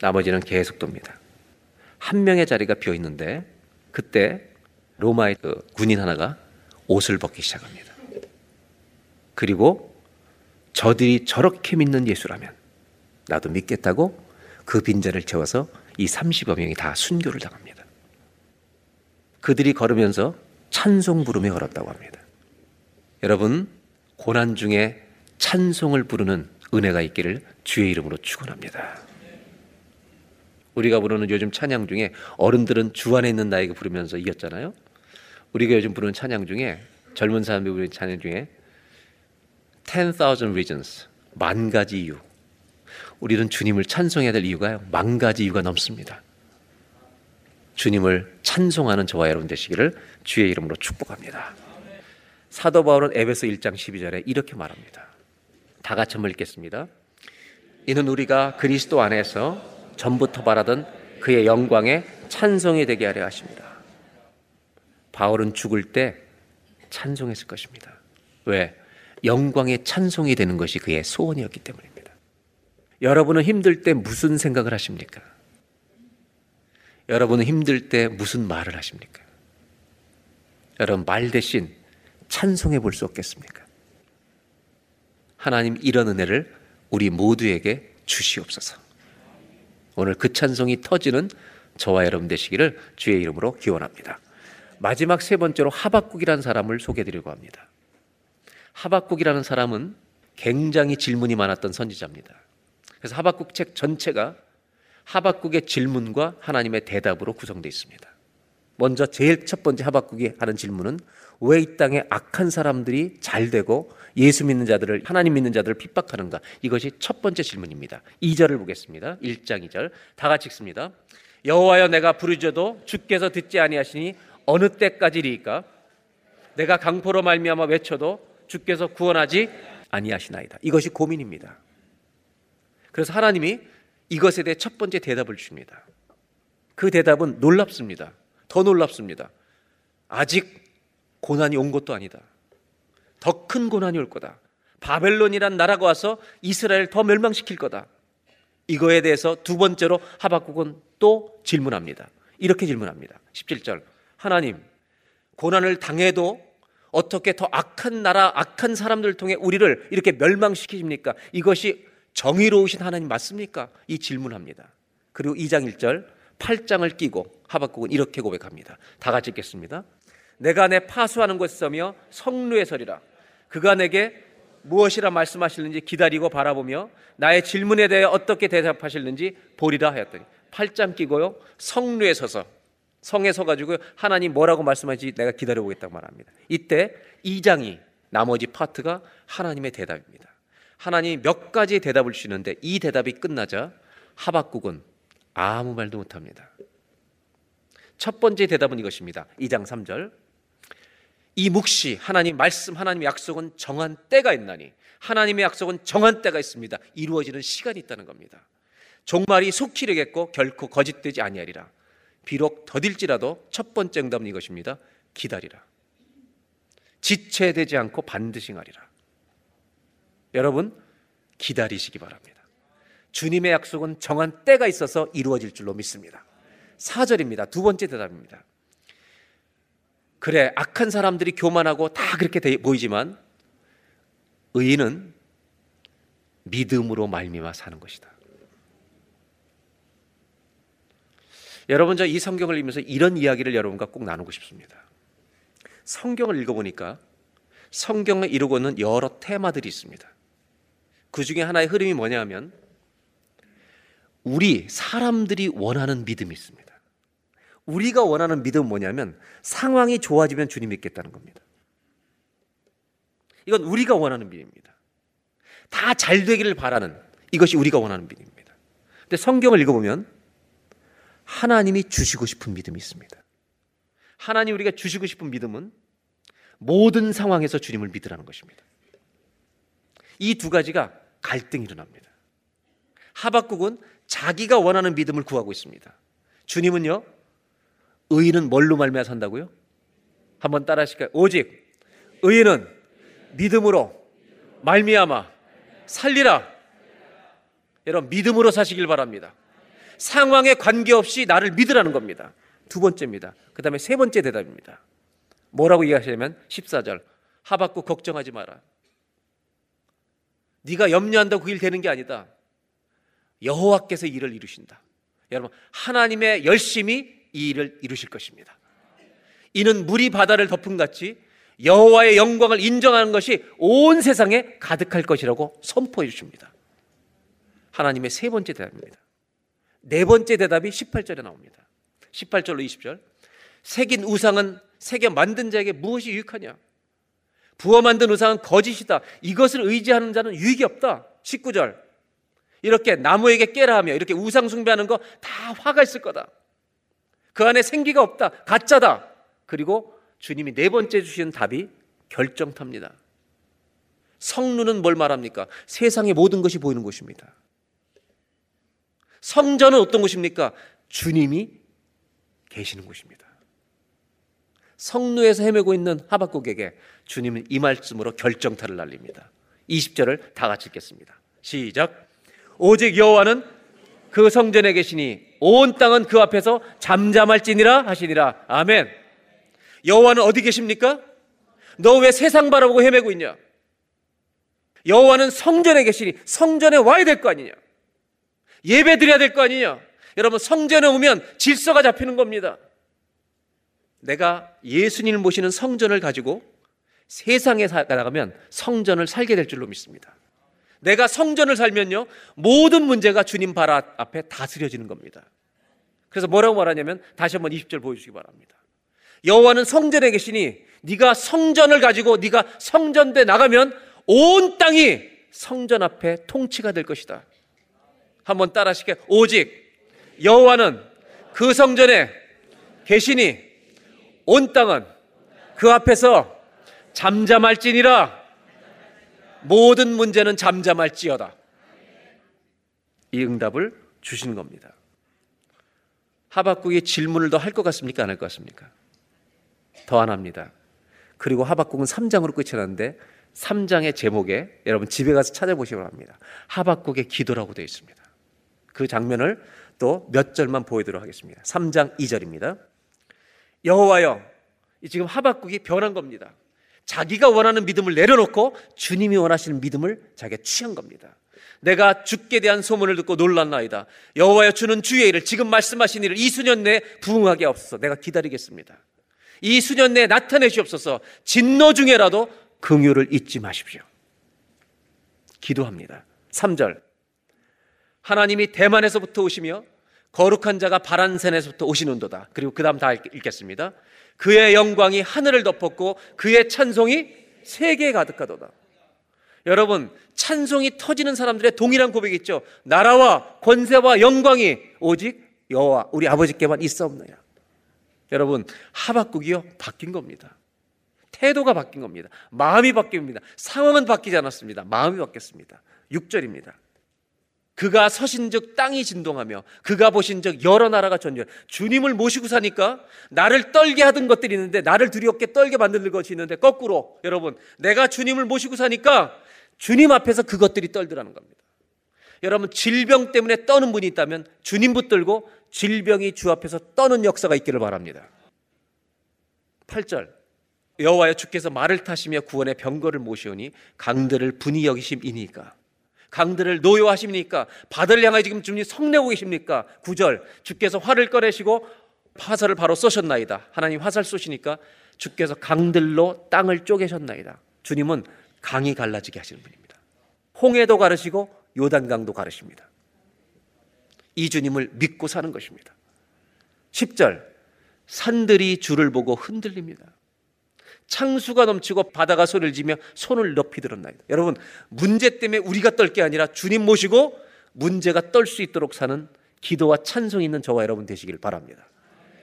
나머지는 계속 돕니다. 한 명의 자리가 비어 있는데 그때 로마의 그 군인 하나가 옷을 벗기 시작합니다. 그리고 저들이 저렇게 믿는 예수라면 나도 믿겠다고 그 빈자를 채워서 이 30여 명이 다 순교를 당합니다. 그들이 걸으면서 찬송 부르며 걸었다고 합니다. 여러분, 고난 중에 찬송을 부르는 은혜가 있기를 주의 이름으로 축원합니다. 우리가 부르는 요즘 찬양 중에 어른들은 주 안에 있는 나에게 부르면서 이겼잖아요. 우리가 요즘 부르는 찬양 중에 젊은 사람들이 부르는 찬양 중에 10,000 reasons 만 가지 이유. 우리는 주님을 찬송해야 될 이유가 만 가지 이유가 넘습니다. 주님을 찬송하는 저와 여러분 되시기를 주의 이름으로 축복합니다. 사도 바울은 에베소 1장 12절에 이렇게 말합니다. 다 같이 한번 읽겠습니다. 이는 우리가 그리스도 안에서 전부터 바라던 그의 영광에 찬송이 되게 하려 하십니다. 바울은 죽을 때 찬송했을 것입니다. 왜? 영광의 찬송이 되는 것이 그의 소원이었기 때문입니다. 여러분은 힘들 때 무슨 생각을 하십니까? 여러분은 힘들 때 무슨 말을 하십니까? 여러분 말 대신 찬송해 볼 수 없겠습니까? 하나님 이런 은혜를 우리 모두에게 주시옵소서. 오늘 그 찬송이 터지는 저와 여러분 되시기를 주의 이름으로 기원합니다. 마지막 세 번째로 하박국이라는 사람을 소개해 드리려고 합니다. 하박국이라는 사람은 굉장히 질문이 많았던 선지자입니다. 그래서 하박국 책 전체가 하박국의 질문과 하나님의 대답으로 구성되어 있습니다. 먼저 제일 첫 번째 하박국이 하는 질문은 왜 이 땅에 악한 사람들이 잘 되고 예수 믿는 자들을 하나님 믿는 자들을 핍박하는가? 이것이 첫 번째 질문입니다. 2절을 보겠습니다. 1장 2절. 다 같이 읽습니다. 여호와여 내가 부르짖어도 주께서 듣지 아니하시니 어느 때까지리까 내가 강포로 말미암아 외쳐도 주께서 구원하지 아니하시나이다. 이것이 고민입니다. 그래서 하나님이 이것에 대해 첫 번째 대답을 주십니다. 그 대답은 놀랍습니다. 더 놀랍습니다. 아직 고난이 온 것도 아니다. 더 큰 고난이 올 거다. 바벨론이란 나라가 와서 이스라엘 더 멸망시킬 거다. 이거에 대해서 두 번째로 하박국은 또 질문합니다. 이렇게 질문합니다. 17절. 하나님, 고난을 당해도 어떻게 더 악한 나라, 악한 사람들 통해 우리를 이렇게 멸망시키십니까? 이것이 정의로우신 하나님 맞습니까? 이 질문합니다. 그리고 2장 1절, 8장을 끼고 하박국은 이렇게 고백합니다. 다 같이 읽겠습니다. 내가 내 파수하는 곳에 서며 성루에 서리라. 그가 내게 무엇이라 말씀하실는지 기다리고 바라보며 나의 질문에 대해 어떻게 대답하실는지 보리라 하였더니 8장 끼고요. 성루에 서서 성에 서 가지고 하나님 뭐라고 말씀하지 내가 기다려 보겠다고 말합니다. 이때 2장이 나머지 파트가 하나님의 대답입니다. 하나님이 몇 가지의 대답을 주시는데 이 대답이 끝나자 하박국은 아무 말도 못 합니다. 첫 번째 대답은 이것입니다. 2장 3절. 이 묵시 하나님 말씀 하나님의 약속은 정한 때가 있나니 하나님의 약속은 정한 때가 있습니다. 이루어지는 시간이 있다는 겁니다. 종말이 속히 이르겠고 결코 거짓되지 아니하리라. 비록 더딜지라도 첫 번째 응답은 이것입니다. 기다리라. 지체되지 않고 반드시 가리라. 여러분 기다리시기 바랍니다. 주님의 약속은 정한 때가 있어서 이루어질 줄로 믿습니다. 4절입니다. 두 번째 대답입니다. 그래 악한 사람들이 교만하고 다 그렇게 보이지만 의인은 믿음으로 말미암아 사는 것이다. 여러분 저 이 성경을 읽으면서 이런 이야기를 여러분과 꼭 나누고 싶습니다. 성경을 읽어보니까 성경을 이루고 있는 여러 테마들이 있습니다. 그 중에 하나의 흐름이 뭐냐면 우리 사람들이 원하는 믿음이 있습니다. 우리가 원하는 믿음은 뭐냐면 상황이 좋아지면 주님 믿겠다는 겁니다. 이건 우리가 원하는 믿음입니다. 다 잘 되기를 바라는 이것이 우리가 원하는 믿음입니다. 근데 성경을 읽어보면 하나님이 주시고 싶은 믿음이 있습니다. 하나님 우리가 주시고 싶은 믿음은 모든 상황에서 주님을 믿으라는 것입니다. 이 두 가지가 갈등이 일어납니다. 하박국은 자기가 원하는 믿음을 구하고 있습니다. 주님은요, 의인은 뭘로 말미암아 산다고요? 한번 따라 하실까요? 오직 의인은 믿음으로 말미암아 살리라. 여러분 믿음으로 사시길 바랍니다. 상황에 관계없이 나를 믿으라는 겁니다. 두 번째입니다. 그 다음에 세 번째 대답입니다. 뭐라고 이야기하시냐면 14절 하박국 걱정하지 마라. 네가 염려한다고 그 일 되는 게 아니다. 여호와께서 일을 이루신다. 여러분 하나님의 열심이 이 일을 이루실 것입니다. 이는 물이 바다를 덮은 같이 여호와의 영광을 인정하는 것이 온 세상에 가득할 것이라고 선포해 주십니다. 하나님의 세 번째 대답입니다. 네 번째 대답이 18절에 나옵니다. 18절로 20절. 새긴 우상은 새겨 만든 자에게 무엇이 유익하냐? 부어 만든 우상은 거짓이다. 이것을 의지하는 자는 유익이 없다. 19절. 이렇게 나무에게 깨라 하며 이렇게 우상 숭배하는 거 다 화가 있을 거다. 그 안에 생기가 없다. 가짜다. 그리고 주님이 네 번째 주시는 답이 결정탑니다. 성루는 뭘 말합니까? 세상의 모든 것이 보이는 곳입니다. 성전은 어떤 곳입니까? 주님이 계시는 곳입니다. 성루에서 헤매고 있는 하박국에게 주님은 이 말씀으로 결정타를 날립니다. 20절을 다 같이 읽겠습니다. 시작. 오직 여호와는 그 성전에 계시니 온 땅은 그 앞에서 잠잠할지니라 하시니라. 아멘. 여호와는 어디 계십니까? 너 왜 세상 바라보고 헤매고 있냐? 여호와는 성전에 계시니 성전에 와야 될 거 아니냐? 예배 드려야 될 거 아니냐? 여러분 성전에 오면 질서가 잡히는 겁니다. 내가 예수님을 모시는 성전을 가지고 세상에 나가면 성전을 살게 될 줄로 믿습니다. 내가 성전을 살면요, 모든 문제가 주님 발 앞에 다스려지는 겁니다. 그래서 뭐라고 말하냐면 다시 한번 20절 보여주시기 바랍니다. 여호와는 성전에 계시니 네가 성전을 가지고 네가 성전대 나가면 온 땅이 성전 앞에 통치가 될 것이다. 한번 따라하시게 오직 여호와는 그 성전에 계시니 온 땅은 그 앞에서 잠잠할지니라 모든 문제는 잠잠할지어다. 이 응답을 주시는 겁니다. 하박국이 질문을 더 할 것 같습니까? 안 할 것 같습니까? 더 안 합니다. 그리고 하박국은 3장으로 끝이 났는데 3장의 제목에 여러분 집에 가서 찾아보시기 바랍니다. 하박국의 기도라고 되어 있습니다. 그 장면을 또 몇 절만 보여드리도록 하겠습니다. 3장 2절입니다. 여호와여, 지금 하박국이 변한 겁니다. 자기가 원하는 믿음을 내려놓고 주님이 원하시는 믿음을 자기가 취한 겁니다. 내가 죽게 대한 소문을 듣고 놀랐나이다. 여호와여 주는 주의 일을 지금 말씀하신 일을 이 수년 내에 부응하게 없어서 내가 기다리겠습니다. 이 수년 내에 나타내시옵소서 진노 중에라도 긍휼을 잊지 마십시오. 기도합니다. 3절 하나님이 대만에서부터 오시며 거룩한 자가 바란센에서부터 오시는도다. 그리고 그 다음 다 읽겠습니다. 그의 영광이 하늘을 덮었고 그의 찬송이 세계에 가득하도다. 여러분, 찬송이 터지는 사람들의 동일한 고백이 있죠. 나라와 권세와 영광이 오직 여호와 우리 아버지께만 있사옵나이다. 여러분, 하박국이요 바뀐 겁니다. 태도가 바뀐 겁니다. 마음이 바뀝니다. 상황은 바뀌지 않았습니다. 마음이 바뀌었습니다. 6절입니다. 그가 서신즉 땅이 진동하며 그가 보신즉 여러 나라가 전열 주님을 모시고 사니까 나를 떨게 하던 것들이 있는데 나를 두렵게 떨게 만드는 것이 있는데 거꾸로 여러분 내가 주님을 모시고 사니까 주님 앞에서 그것들이 떨더라는 겁니다. 여러분 질병 때문에 떠는 분이 있다면 주님 붙들고 질병이 주 앞에서 떠는 역사가 있기를 바랍니다. 8절 여호와여 주께서 말을 타시며 구원의 병거를 모시오니 강들을 분이 여기심이니까 강들을 노여하십니까? 바다를 향하여 지금 주님 성내고 계십니까? 9절 주께서 활을 꺼내시고 화살을 바로 쏘셨나이다. 하나님 화살 쏘시니까 주께서 강들로 땅을 쪼개셨나이다. 주님은 강이 갈라지게 하시는 분입니다. 홍해도 가르시고 요단강도 가르십니다. 이 주님을 믿고 사는 것입니다. 10절 산들이 주를 보고 흔들립니다. 창수가 넘치고 바다가 소리를 지며 손을 높이 들었나이다. 여러분, 문제 때문에 우리가 떨 게 아니라 주님 모시고 문제가 떨 수 있도록 사는 기도와 찬송이 있는 저와 여러분 되시길 바랍니다.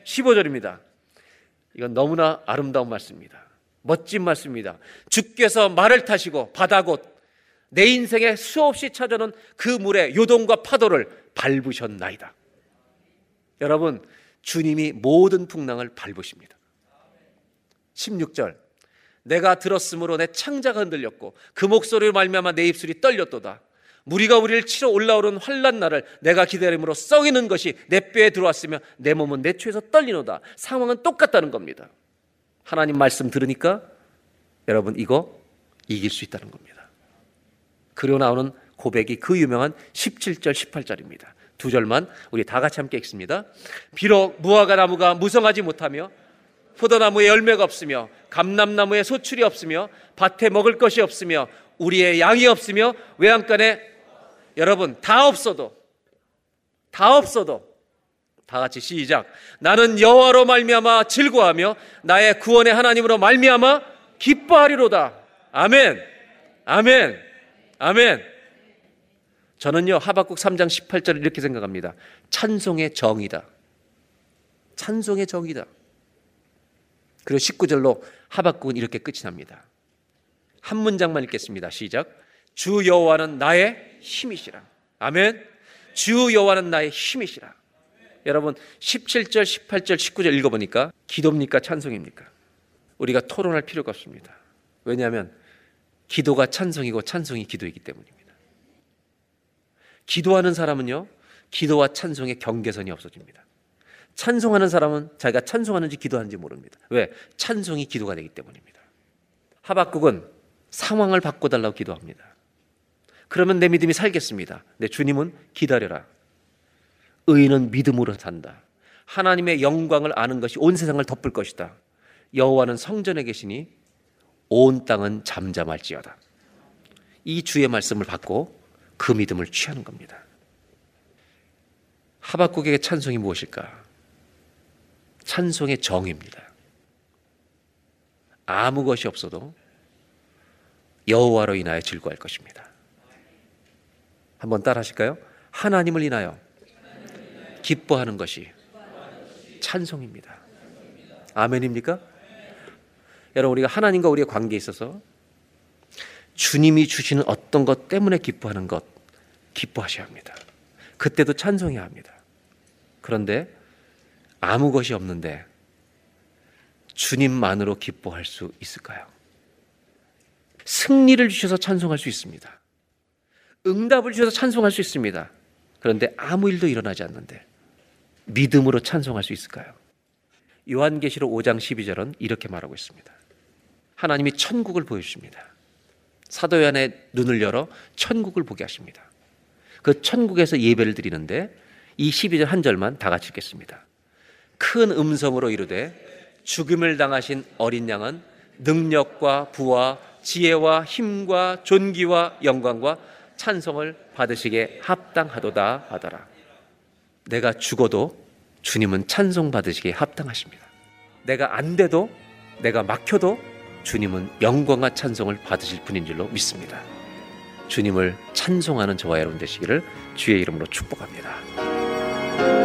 15절입니다. 이건 너무나 아름다운 말씀입니다. 멋진 말씀입니다. 주께서 말을 타시고 바다 곧 내 인생에 수없이 찾아오는 그 물의 요동과 파도를 밟으셨나이다. 여러분, 주님이 모든 풍랑을 밟으십니다. 16절 내가 들었으므로 내 창자가 흔들렸고 그 목소리로 말미암아 내 입술이 떨렸도다. 무리가 우리를 치러 올라오는 환란 날을 내가 기다림으로 썩이는 것이 내 뼈에 들어왔으며 내 몸은 내 추에서 떨리노다. 상황은 똑같다는 겁니다. 하나님 말씀 들으니까 여러분 이거 이길 수 있다는 겁니다. 그리고 나오는 고백이 그 유명한 17절 18절입니다. 두 절만 우리 다 같이 함께 읽습니다. 비록 무화과 나무가 무성하지 못하며 포도나무에 열매가 없으며 감람나무에 소출이 없으며 밭에 먹을 것이 없으며 우리의 양이 없으며 외양간에 여러분 다 없어도 다 없어도 다 같이 시작. 나는 여호와로 말미암아 즐거하며 나의 구원의 하나님으로 말미암아 기뻐하리로다. 아멘. 아멘. 아멘. 저는요 하박국 3장 18절을 이렇게 생각합니다. 찬송의 정이다. 찬송의 정이다 그리고 19절로 하박국은 이렇게 끝이 납니다. 한 문장만 읽겠습니다. 시작. 주 여호와는 나의 힘이시라. 아멘. 주 여호와는 나의 힘이시라. 여러분 17절, 18절, 19절 읽어보니까 기도입니까? 찬송입니까? 우리가 토론할 필요가 없습니다. 왜냐하면 기도가 찬송이고 찬송이 기도이기 때문입니다. 기도하는 사람은요, 기도와 찬송의 경계선이 없어집니다. 찬송하는 사람은 자기가 찬송하는지 기도하는지 모릅니다. 왜? 찬송이 기도가 되기 때문입니다. 하박국은 상황을 바꿔달라고 기도합니다. 그러면 내 믿음이 살겠습니다. 내 주님은 기다려라. 의인은 믿음으로 산다. 하나님의 영광을 아는 것이 온 세상을 덮을 것이다. 여호와는 성전에 계시니 온 땅은 잠잠할지어다. 이 주의 말씀을 받고 그 믿음을 취하는 겁니다. 하박국에게 찬송이 무엇일까? 찬송의 정입니다. 아무 것이 없어도 여호와로 인하여 즐거워할 것입니다. 한번 따라 하실까요? 하나님을 인하여 기뻐하는 것이 찬송입니다. 아멘입니까? 여러분 우리가 하나님과 우리의 관계에 있어서 주님이 주시는 어떤 것 때문에 기뻐하는 것 기뻐하셔야 합니다. 그때도 찬송해야 합니다. 그런데 아무 것이 없는데 주님만으로 기뻐할 수 있을까요? 승리를 주셔서 찬송할 수 있습니다. 응답을 주셔서 찬송할 수 있습니다. 그런데 아무 일도 일어나지 않는데 믿음으로 찬송할 수 있을까요? 요한계시록 5장 12절은 이렇게 말하고 있습니다. 하나님이 천국을 보여주십니다. 사도 요한의 눈을 열어 천국을 보게 하십니다. 그 천국에서 예배를 드리는데 이 12절 한 절만 다 같이 읽겠습니다. 큰 음성으로 이르되 죽음을 당하신 어린 양은 능력과 부와 지혜와 힘과 존귀와 영광과 찬송을 받으시게 합당하도다 하더라. 내가 죽어도 주님은 찬송 받으시기에 합당하십니다. 내가 안 돼도 내가 막혀도 주님은 영광과 찬송을 받으실 분인 줄로 믿습니다. 주님을 찬송하는 저와 여러분 되시기를 주의 이름으로 축복합니다.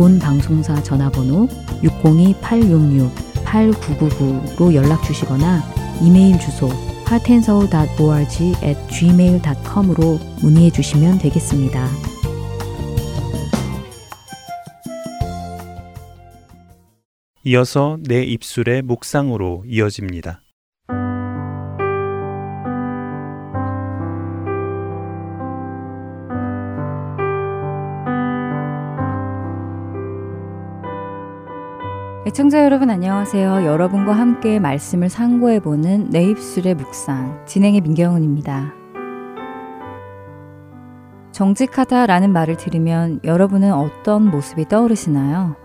본 방송사 전화번호 602-866-8999로 연락 주시거나 이메일 주소 heartandsoul.org at gmail.com으로 문의해 주시면 되겠습니다. 이어서 내 입술의 묵상으로 이어집니다. 애청자 여러분 안녕하세요. 여러분과 함께 말씀을 상고해보는 내 입술의 묵상 진행의 민경훈입니다. 정직하다라는 말을 들으면 여러분은 어떤 모습이 떠오르시나요?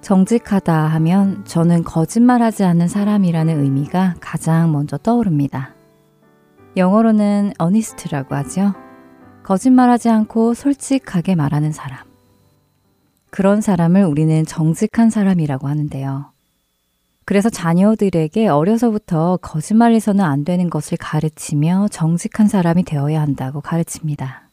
정직하다 하면 저는 거짓말하지 않는 사람이라는 의미가 가장 먼저 떠오릅니다. 영어로는 honest라고 하죠. 거짓말하지 않고 솔직하게 말하는 사람. 그런 사람을 우리는 정직한 사람이라고 하는데요. 그래서 자녀들에게 어려서부터 거짓말해서는 안 되는 것을 가르치며 정직한 사람이 되어야 한다고 가르칩니다.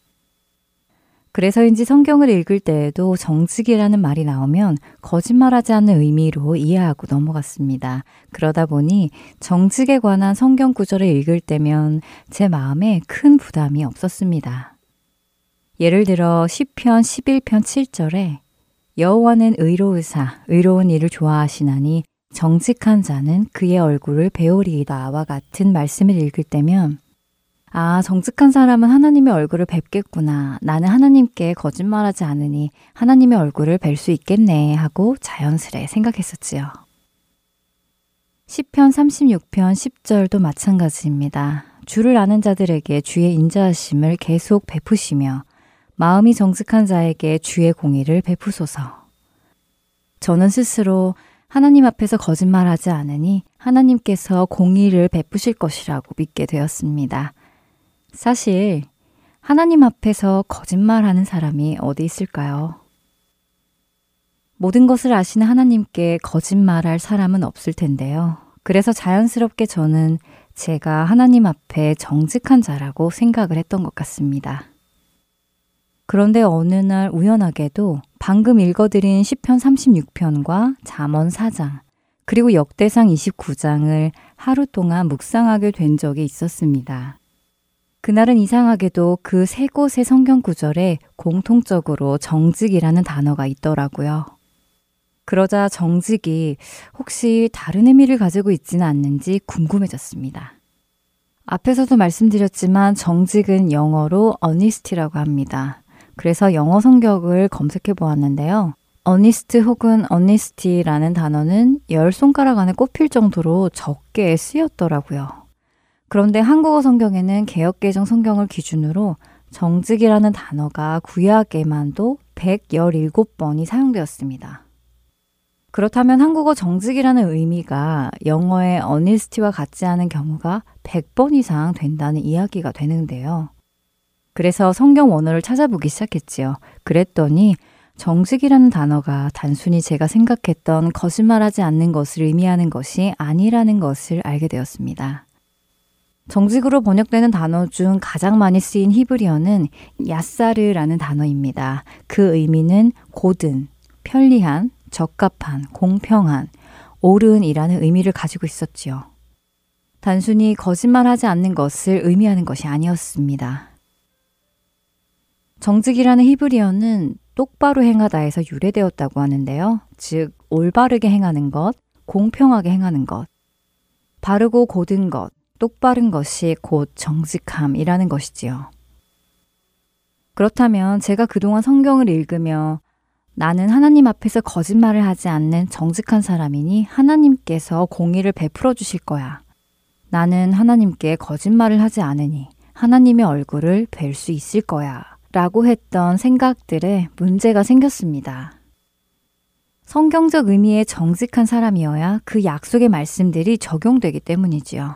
그래서인지 성경을 읽을 때에도 정직이라는 말이 나오면 거짓말하지 않는 의미로 이해하고 넘어갔습니다. 그러다 보니 정직에 관한 성경 구절을 읽을 때면 제 마음에 큰 부담이 없었습니다. 예를 들어 10편 11편 7절에 여호와는 의로우사 의로운 일을 좋아하시나니 정직한 자는 그의 얼굴을 배우리이다와 같은 말씀을 읽을 때면 아, 정직한 사람은 하나님의 얼굴을 뵙겠구나. 나는 하나님께 거짓말하지 않으니 하나님의 얼굴을 뵐 수 있겠네 하고 자연스레 생각했었지요. 10편 36편 10절도 마찬가지입니다. 주를 아는 자들에게 주의 인자하심을 계속 베푸시며 마음이 정직한 자에게 주의 공의를 베푸소서. 저는 스스로 하나님 앞에서 거짓말하지 않으니 하나님께서 공의를 베푸실 것이라고 믿게 되었습니다. 사실 하나님 앞에서 거짓말하는 사람이 어디 있을까요? 모든 것을 아시는 하나님께 거짓말할 사람은 없을 텐데요. 그래서 자연스럽게 저는 제가 하나님 앞에 정직한 자라고 생각을 했던 것 같습니다. 그런데 어느 날 우연하게도 방금 읽어드린 10편 36편과 잠언 4장, 그리고 역대상 29장을 하루 동안 묵상하게 된 적이 있었습니다. 그날은 이상하게도 그 세 곳의 성경 구절에 공통적으로 정직이라는 단어가 있더라고요. 그러자 정직이 혹시 다른 의미를 가지고 있지는 않는지 궁금해졌습니다. 앞에서도 말씀드렸지만 정직은 영어로 honest라고 합니다. 그래서 영어 성격을 검색해 보았는데요. 어니스트 혹은 어니스티라는 단어는 열 손가락 안에 꼽힐 정도로 적게 쓰였더라고요. 그런데 한국어 성경에는 개혁개정 성경을 기준으로 정직이라는 단어가 구약에만도 117번이 사용되었습니다. 그렇다면 한국어 정직이라는 의미가 영어의 어니스티와 같지 않은 경우가 100번 이상 된다는 이야기가 되는데요. 그래서 성경 원어를 찾아보기 시작했지요. 그랬더니 정직이라는 단어가 단순히 제가 생각했던 거짓말하지 않는 것을 의미하는 것이 아니라는 것을 알게 되었습니다. 정직으로 번역되는 단어 중 가장 많이 쓰인 히브리어는 야사르라는 단어입니다. 그 의미는 고든, 편리한, 적합한, 공평한, 옳은이라는 의미를 가지고 있었지요. 단순히 거짓말하지 않는 것을 의미하는 것이 아니었습니다. 정직이라는 히브리어는 똑바로 행하다에서 유래되었다고 하는데요. 즉, 올바르게 행하는 것, 공평하게 행하는 것, 바르고 고든 것, 똑바른 것이 곧 정직함이라는 것이지요. 그렇다면 제가 그동안 성경을 읽으며 나는 하나님 앞에서 거짓말을 하지 않는 정직한 사람이니 하나님께서 공의를 베풀어 주실 거야. 나는 하나님께 거짓말을 하지 않으니 하나님의 얼굴을 뵐 수 있을 거야. 라고 했던 생각들에 문제가 생겼습니다. 성경적 의미의 정직한 사람이어야 그 약속의 말씀들이 적용되기 때문이지요.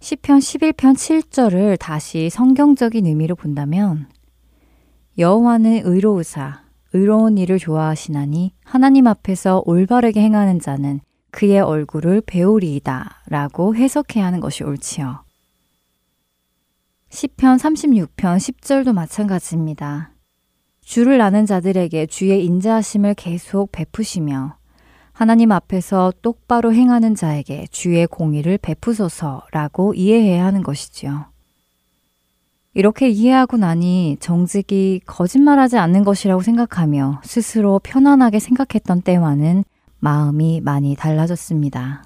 시편 11편 7절을 다시 성경적인 의미로 본다면 여호와는 의로우사 의로운 일을 좋아하시나니 하나님 앞에서 올바르게 행하는 자는 그의 얼굴을 배우리이다 라고 해석해야 하는 것이 옳지요. 시편 36편 10절도 마찬가지입니다. 주를 아는 자들에게 주의 인자하심을 계속 베푸시며 하나님 앞에서 똑바로 행하는 자에게 주의 공의를 베푸소서라고 이해해야 하는 것이지요. 이렇게 이해하고 나니 정직이 거짓말하지 않는 것이라고 생각하며 스스로 편안하게 생각했던 때와는 마음이 많이 달라졌습니다.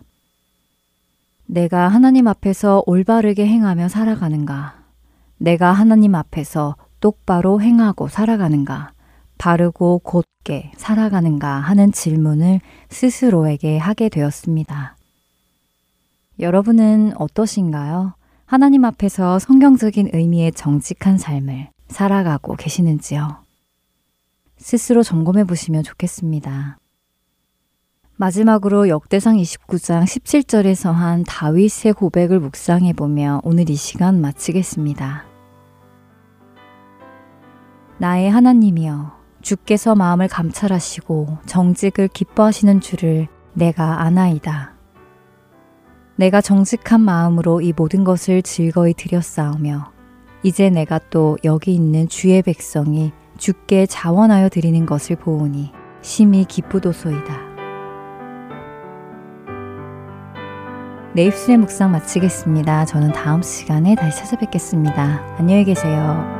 내가 하나님 앞에서 올바르게 행하며 살아가는가? 내가 하나님 앞에서 똑바로 행하고 살아가는가? 바르고 곧게 살아가는가 하는 질문을 스스로에게 하게 되었습니다. 여러분은 어떠신가요? 하나님 앞에서 성경적인 의미의 정직한 삶을 살아가고 계시는지요? 스스로 점검해 보시면 좋겠습니다. 마지막으로 역대상 29장 17절에서 한 다윗의 고백을 묵상해 보며 오늘 이 시간 마치겠습니다. 나의 하나님이여 주께서 마음을 감찰하시고 정직을 기뻐하시는 줄을 내가 아나이다. 내가 정직한 마음으로 이 모든 것을 즐거이 드렸사오며 이제 내가 또 여기 있는 주의 백성이 주께 자원하여 드리는 것을 보오니 심히 기쁘도소이다. 내 입술의 묵상 마치겠습니다. 저는 다음 시간에 다시 찾아뵙겠습니다. 안녕히 계세요.